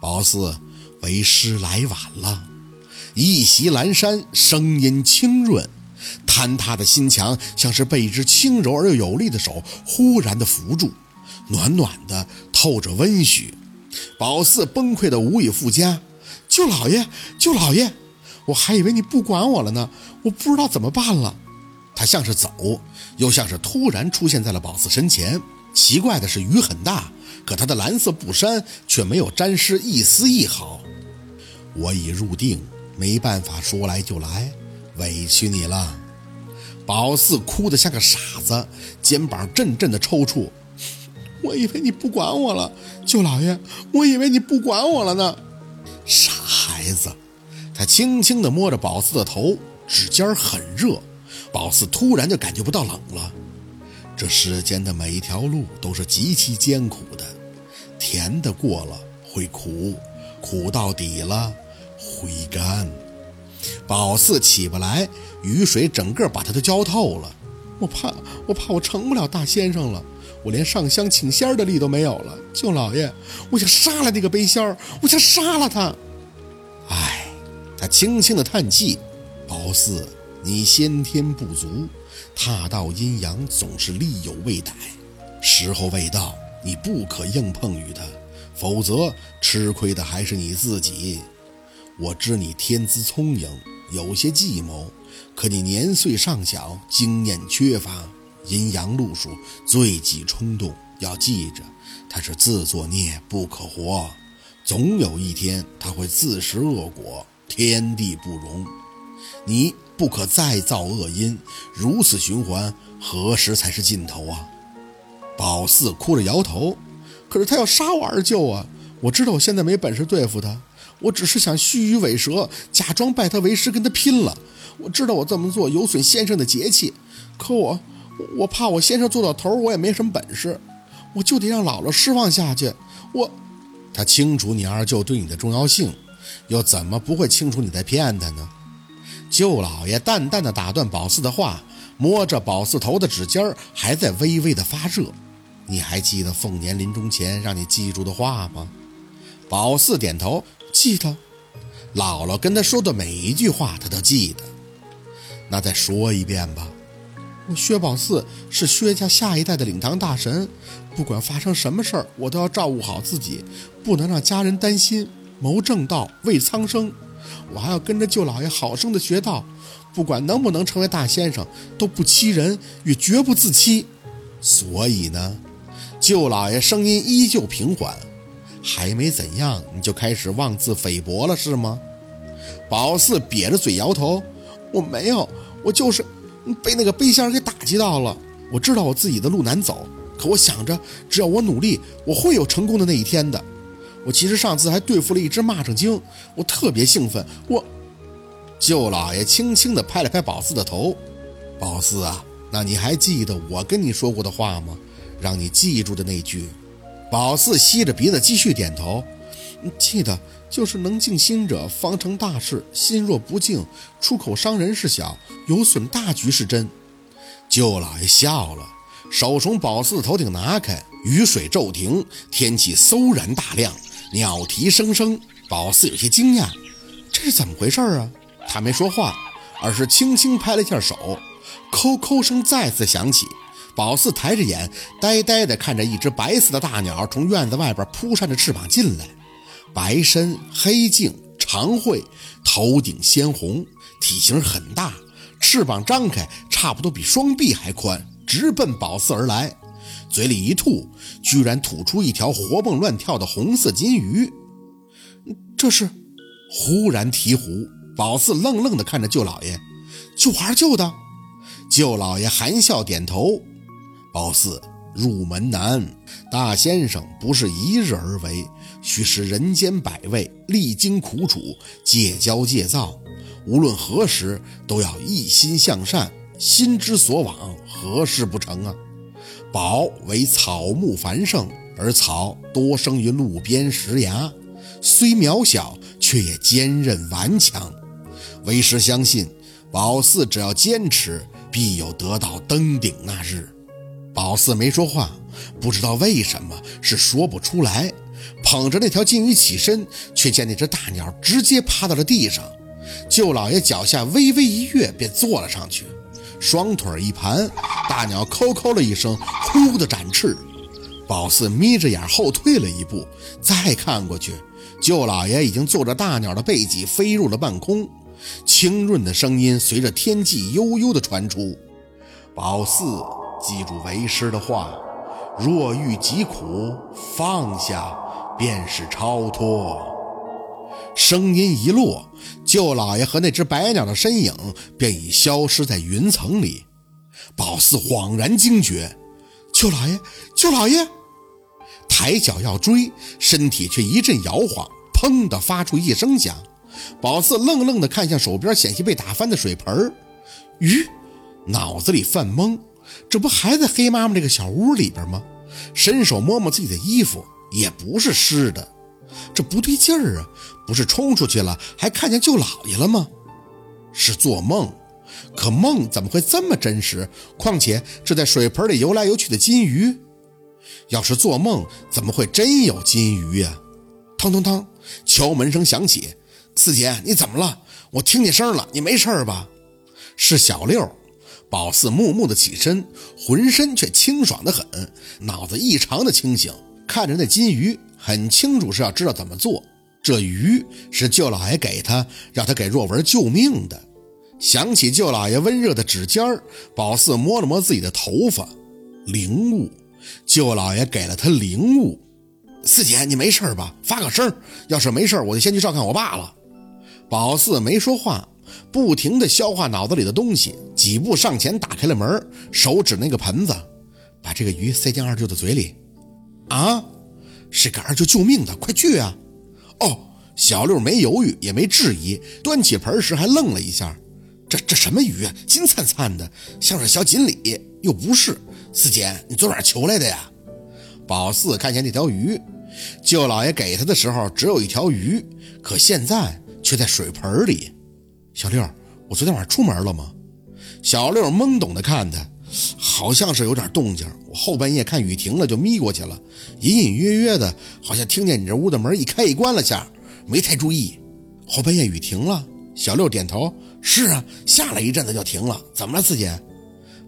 宝四，为师来晚了。一袭阑珊，声音清润，坍塌的心墙像是被一只轻柔而又有力的手忽然的扶住，暖暖的，透着温煦。宝四崩溃的无以复加：“舅老爷，舅老爷，我还以为你不管我了呢，我不知道怎么办了。”他像是走，又像是突然出现在了宝四身前。奇怪的是，雨很大，可他的蓝色布衫却没有沾湿一丝一毫。我已入定，没办法说来就来，委屈你了。宝四哭得像个傻子，肩膀阵阵的抽搐。我以为你不管我了，舅老爷，我以为你不管我了呢。傻孩子，他轻轻地摸着宝四的头，指尖很热。宝四突然就感觉不到冷了。这世间的每一条路都是极其艰苦的，甜的过了会苦，苦到底了会干。宝四起不来，雨水整个把他都浇透了。我怕，我怕我成不了大先生了。我连上香请仙的力都没有了，舅老爷，我想杀了那个背仙儿，我想杀了他。唉，他轻轻的叹气。宝四，你先天不足，踏到阴阳总是力有未逮，时候未到，你不可硬碰与他，否则吃亏的还是你自己。我知你天资聪颖，有些计谋，可你年岁尚小，经验缺乏。阴阳路数最忌冲动，要记着，他是自作孽不可活，总有一天他会自食恶果，天地不容。你不可再造恶因，如此循环，何时才是尽头啊？宝四哭着摇头，可是他要杀我二舅啊！我知道我现在没本事对付他，我只是想虚与委蛇，假装拜他为师，跟他拼了。我知道我这么做有损先生的节气，可我。我怕我先生做到头，我也没什么本事，我就得让姥姥失望下去。我，他清楚你二舅对你的重要性，又怎么不会清楚你在骗他呢？舅老爷淡淡的打断宝四的话，摸着宝四头的指尖还在微微的发热。你还记得凤年临终前让你记住的话吗？宝四点头，记得。姥姥跟他说的每一句话，他都记得。那再说一遍吧。我薛宝四是薛家下一代的领堂大神，不管发生什么事儿，我都要照顾好自己，不能让家人担心。谋正道，为苍生，我还要跟着舅老爷好生的学道，不管能不能成为大先生，都不欺人，也绝不自欺。所以呢，舅老爷声音依旧平缓，还没怎样，你就开始妄自菲薄了是吗？宝四瘪着嘴摇头，我没有，我就是。被那个背仙给打击到了，我知道我自己的路难走，可我想着只要我努力，我会有成功的那一天的。我其实上次还对付了一只蚂蚱精，我特别兴奋。我，舅老爷轻轻地拍了拍宝四的头，宝四啊，那你还记得我跟你说过的话吗？让你记住的那句。宝四吸着鼻子继续点头，记得。就是能静心者方成大事，心若不静，出口伤人是小，有损大局是真。舅老爷笑了，手从宝四头顶拿开，雨水骤停，天气嗖然大亮，鸟啼声声。宝四有些惊讶，这是怎么回事啊？他没说话，而是轻轻拍了一下手，叩叩声再次响起。宝四抬着眼，呆呆地看着一只白色的大鸟从院子外边扑扇着翅膀进来。白身黑颈长喙，头顶鲜红，体型很大，翅膀张开，差不多比双臂还宽，直奔宝四而来，嘴里一吐，居然吐出一条活蹦乱跳的红色金鱼。这是忽然醍醐，宝四愣愣地看着舅老爷，舅二舅的。舅老爷含笑点头，宝四。入门难，大先生不是一日而为，须是人间百味，历经苦楚，戒骄戒躁，无论何时都要一心向善，心之所往，何事不成啊？宝为草木繁盛，而草多生于路边石崖，虽渺小，却也坚韧顽强。为师相信，宝四只要坚持，必有得到登顶那日。宝四没说话，不知道为什么是说不出来，捧着那条金鱼起身，却见那只大鸟直接趴到了地上。舅老爷脚下微微一跃，便坐了上去，双腿一盘，大鸟扣扣了一声，呼的展翅。宝四眯着眼后退了一步，再看过去，舅老爷已经坐着大鸟的背脊飞入了半空。清润的声音随着天际悠悠地传出：“宝四，记住为师的话，若遇疾苦，放下便是超脱。”声音一落，舅老爷和那只白鸟的身影便已消失在云层里。宝四恍然惊觉：“舅老爷，舅老爷！”抬脚要追，身体却一阵摇晃，砰的发出一声响。宝四愣愣地看向手边险些被打翻的水盆儿鱼，脑子里犯懵，这不还在黑妈妈这个小屋里边吗？伸手摸摸自己的衣服，也不是湿的，这不对劲儿啊！不是冲出去了，还看见舅老爷了吗？是做梦？可梦怎么会这么真实？况且这在水盆里游来游去的金鱼，要是做梦，怎么会真有金鱼呀？腾腾腾，敲门声响起。四姐，你怎么了？我听见声了，你没事吧？是小六。宝四木木的起身，浑身却清爽的很，脑子异常的清醒，看着那金鱼，很清楚是要知道怎么做。这鱼是舅老爷给他，让他给若文救命的。想起舅老爷温热的指尖儿，宝四摸了摸自己的头发，灵物。舅老爷给了他灵物。四姐，你没事吧？发个声，要是没事，我就先去照看我爸了。宝四没说话，不停地消化脑子里的东西，几步上前打开了门，手指那个盆子，把这个鱼塞进二舅的嘴里。啊，是给二舅救命的，快去啊！哦，小六没犹豫，也没质疑，端起盆时还愣了一下。这这什么鱼啊？金灿灿的，像是小锦鲤，又不是。四姐，你昨晚求来的呀？宝四看见那条鱼，舅老爷给他的时候只有一条鱼，可现在却在水盆里。小六，我昨天晚上出门了吗？小六懵懂的看他，好像是有点动静。我后半夜看雨停了，就眯过去了，隐隐约约的，好像听见你这屋的门一开一关了下，没太注意。后半夜雨停了，小六点头，是啊，下了一阵子就停了。怎么了，四姐？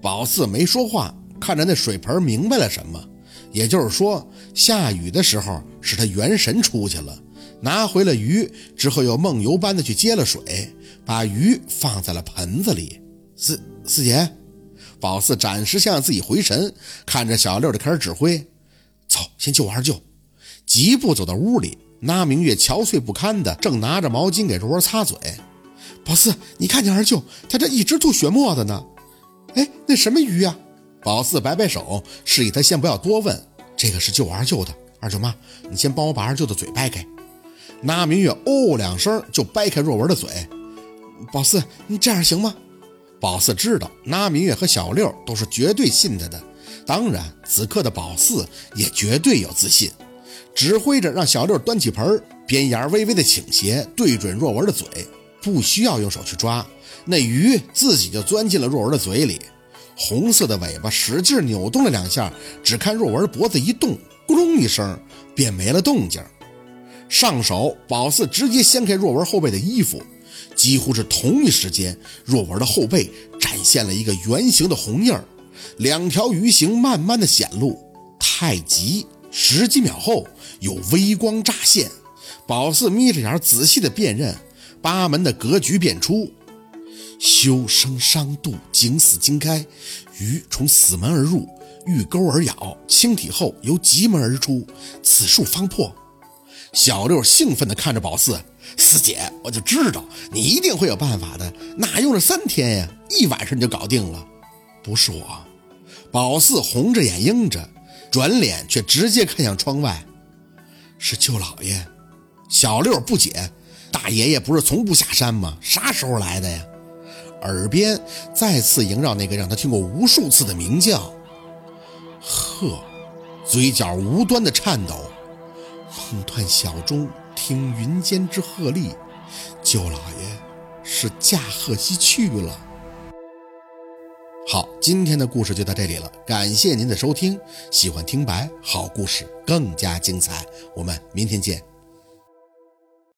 宝四没说话，看着那水盆，明白了什么。也就是说，下雨的时候是他元神出去了，拿回了鱼之后，又梦游般的去接了水，把鱼放在了盆子里。四四姐，宝四暂时向自己回神，看着小六就开始指挥：“走，先救二舅。”疾步走到屋里，那明月憔悴不堪的正拿着毛巾给若儿擦嘴。宝四，你看见二舅，他这一直吐血沫子呢。哎，那什么鱼呀？宝四摆摆手，示意他先不要多问。这个是救二舅的，二舅妈，你先帮我把二舅的嘴掰开。那明月哦两声就掰开若文的嘴。宝四，你这样行吗？宝四知道那明月和小六都是绝对信他的，当然此刻的宝四也绝对有自信，指挥着让小六端起盆，边沿微微的倾斜，对准若文的嘴，不需要用手去抓，那鱼自己就钻进了若文的嘴里。红色的尾巴使劲扭动了两下，只看若文脖子一动，咕隆一声便没了动静。上手，宝四直接掀开若文后背的衣服，几乎是同一时间，若文的后背展现了一个圆形的红印儿，两条鱼形慢慢的显露。太极，十几秒后有微光乍现，宝四眯着眼仔细的辨认，八门的格局变出。修生伤度，景死经开。鱼从死门而入，遇钩而咬，清体后由极门而出，此术方破。小六兴奋地看着宝四，四姐，我就知道你一定会有办法的，哪用了三天呀？一晚上你就搞定了。不是我，宝四红着眼应着，转脸却直接看向窗外，是舅老爷。小六不解，大爷爷不是从不下山吗？啥时候来的呀？耳边再次萦绕那个让他听过无数次的鸣叫，呵，嘴角无端的颤抖。碰断小钟听云间之鹤唳，舅老爷是驾鹤西去了。好，今天的故事就到这里了，感谢您的收听。喜欢听白好故事更加精彩，我们明天见。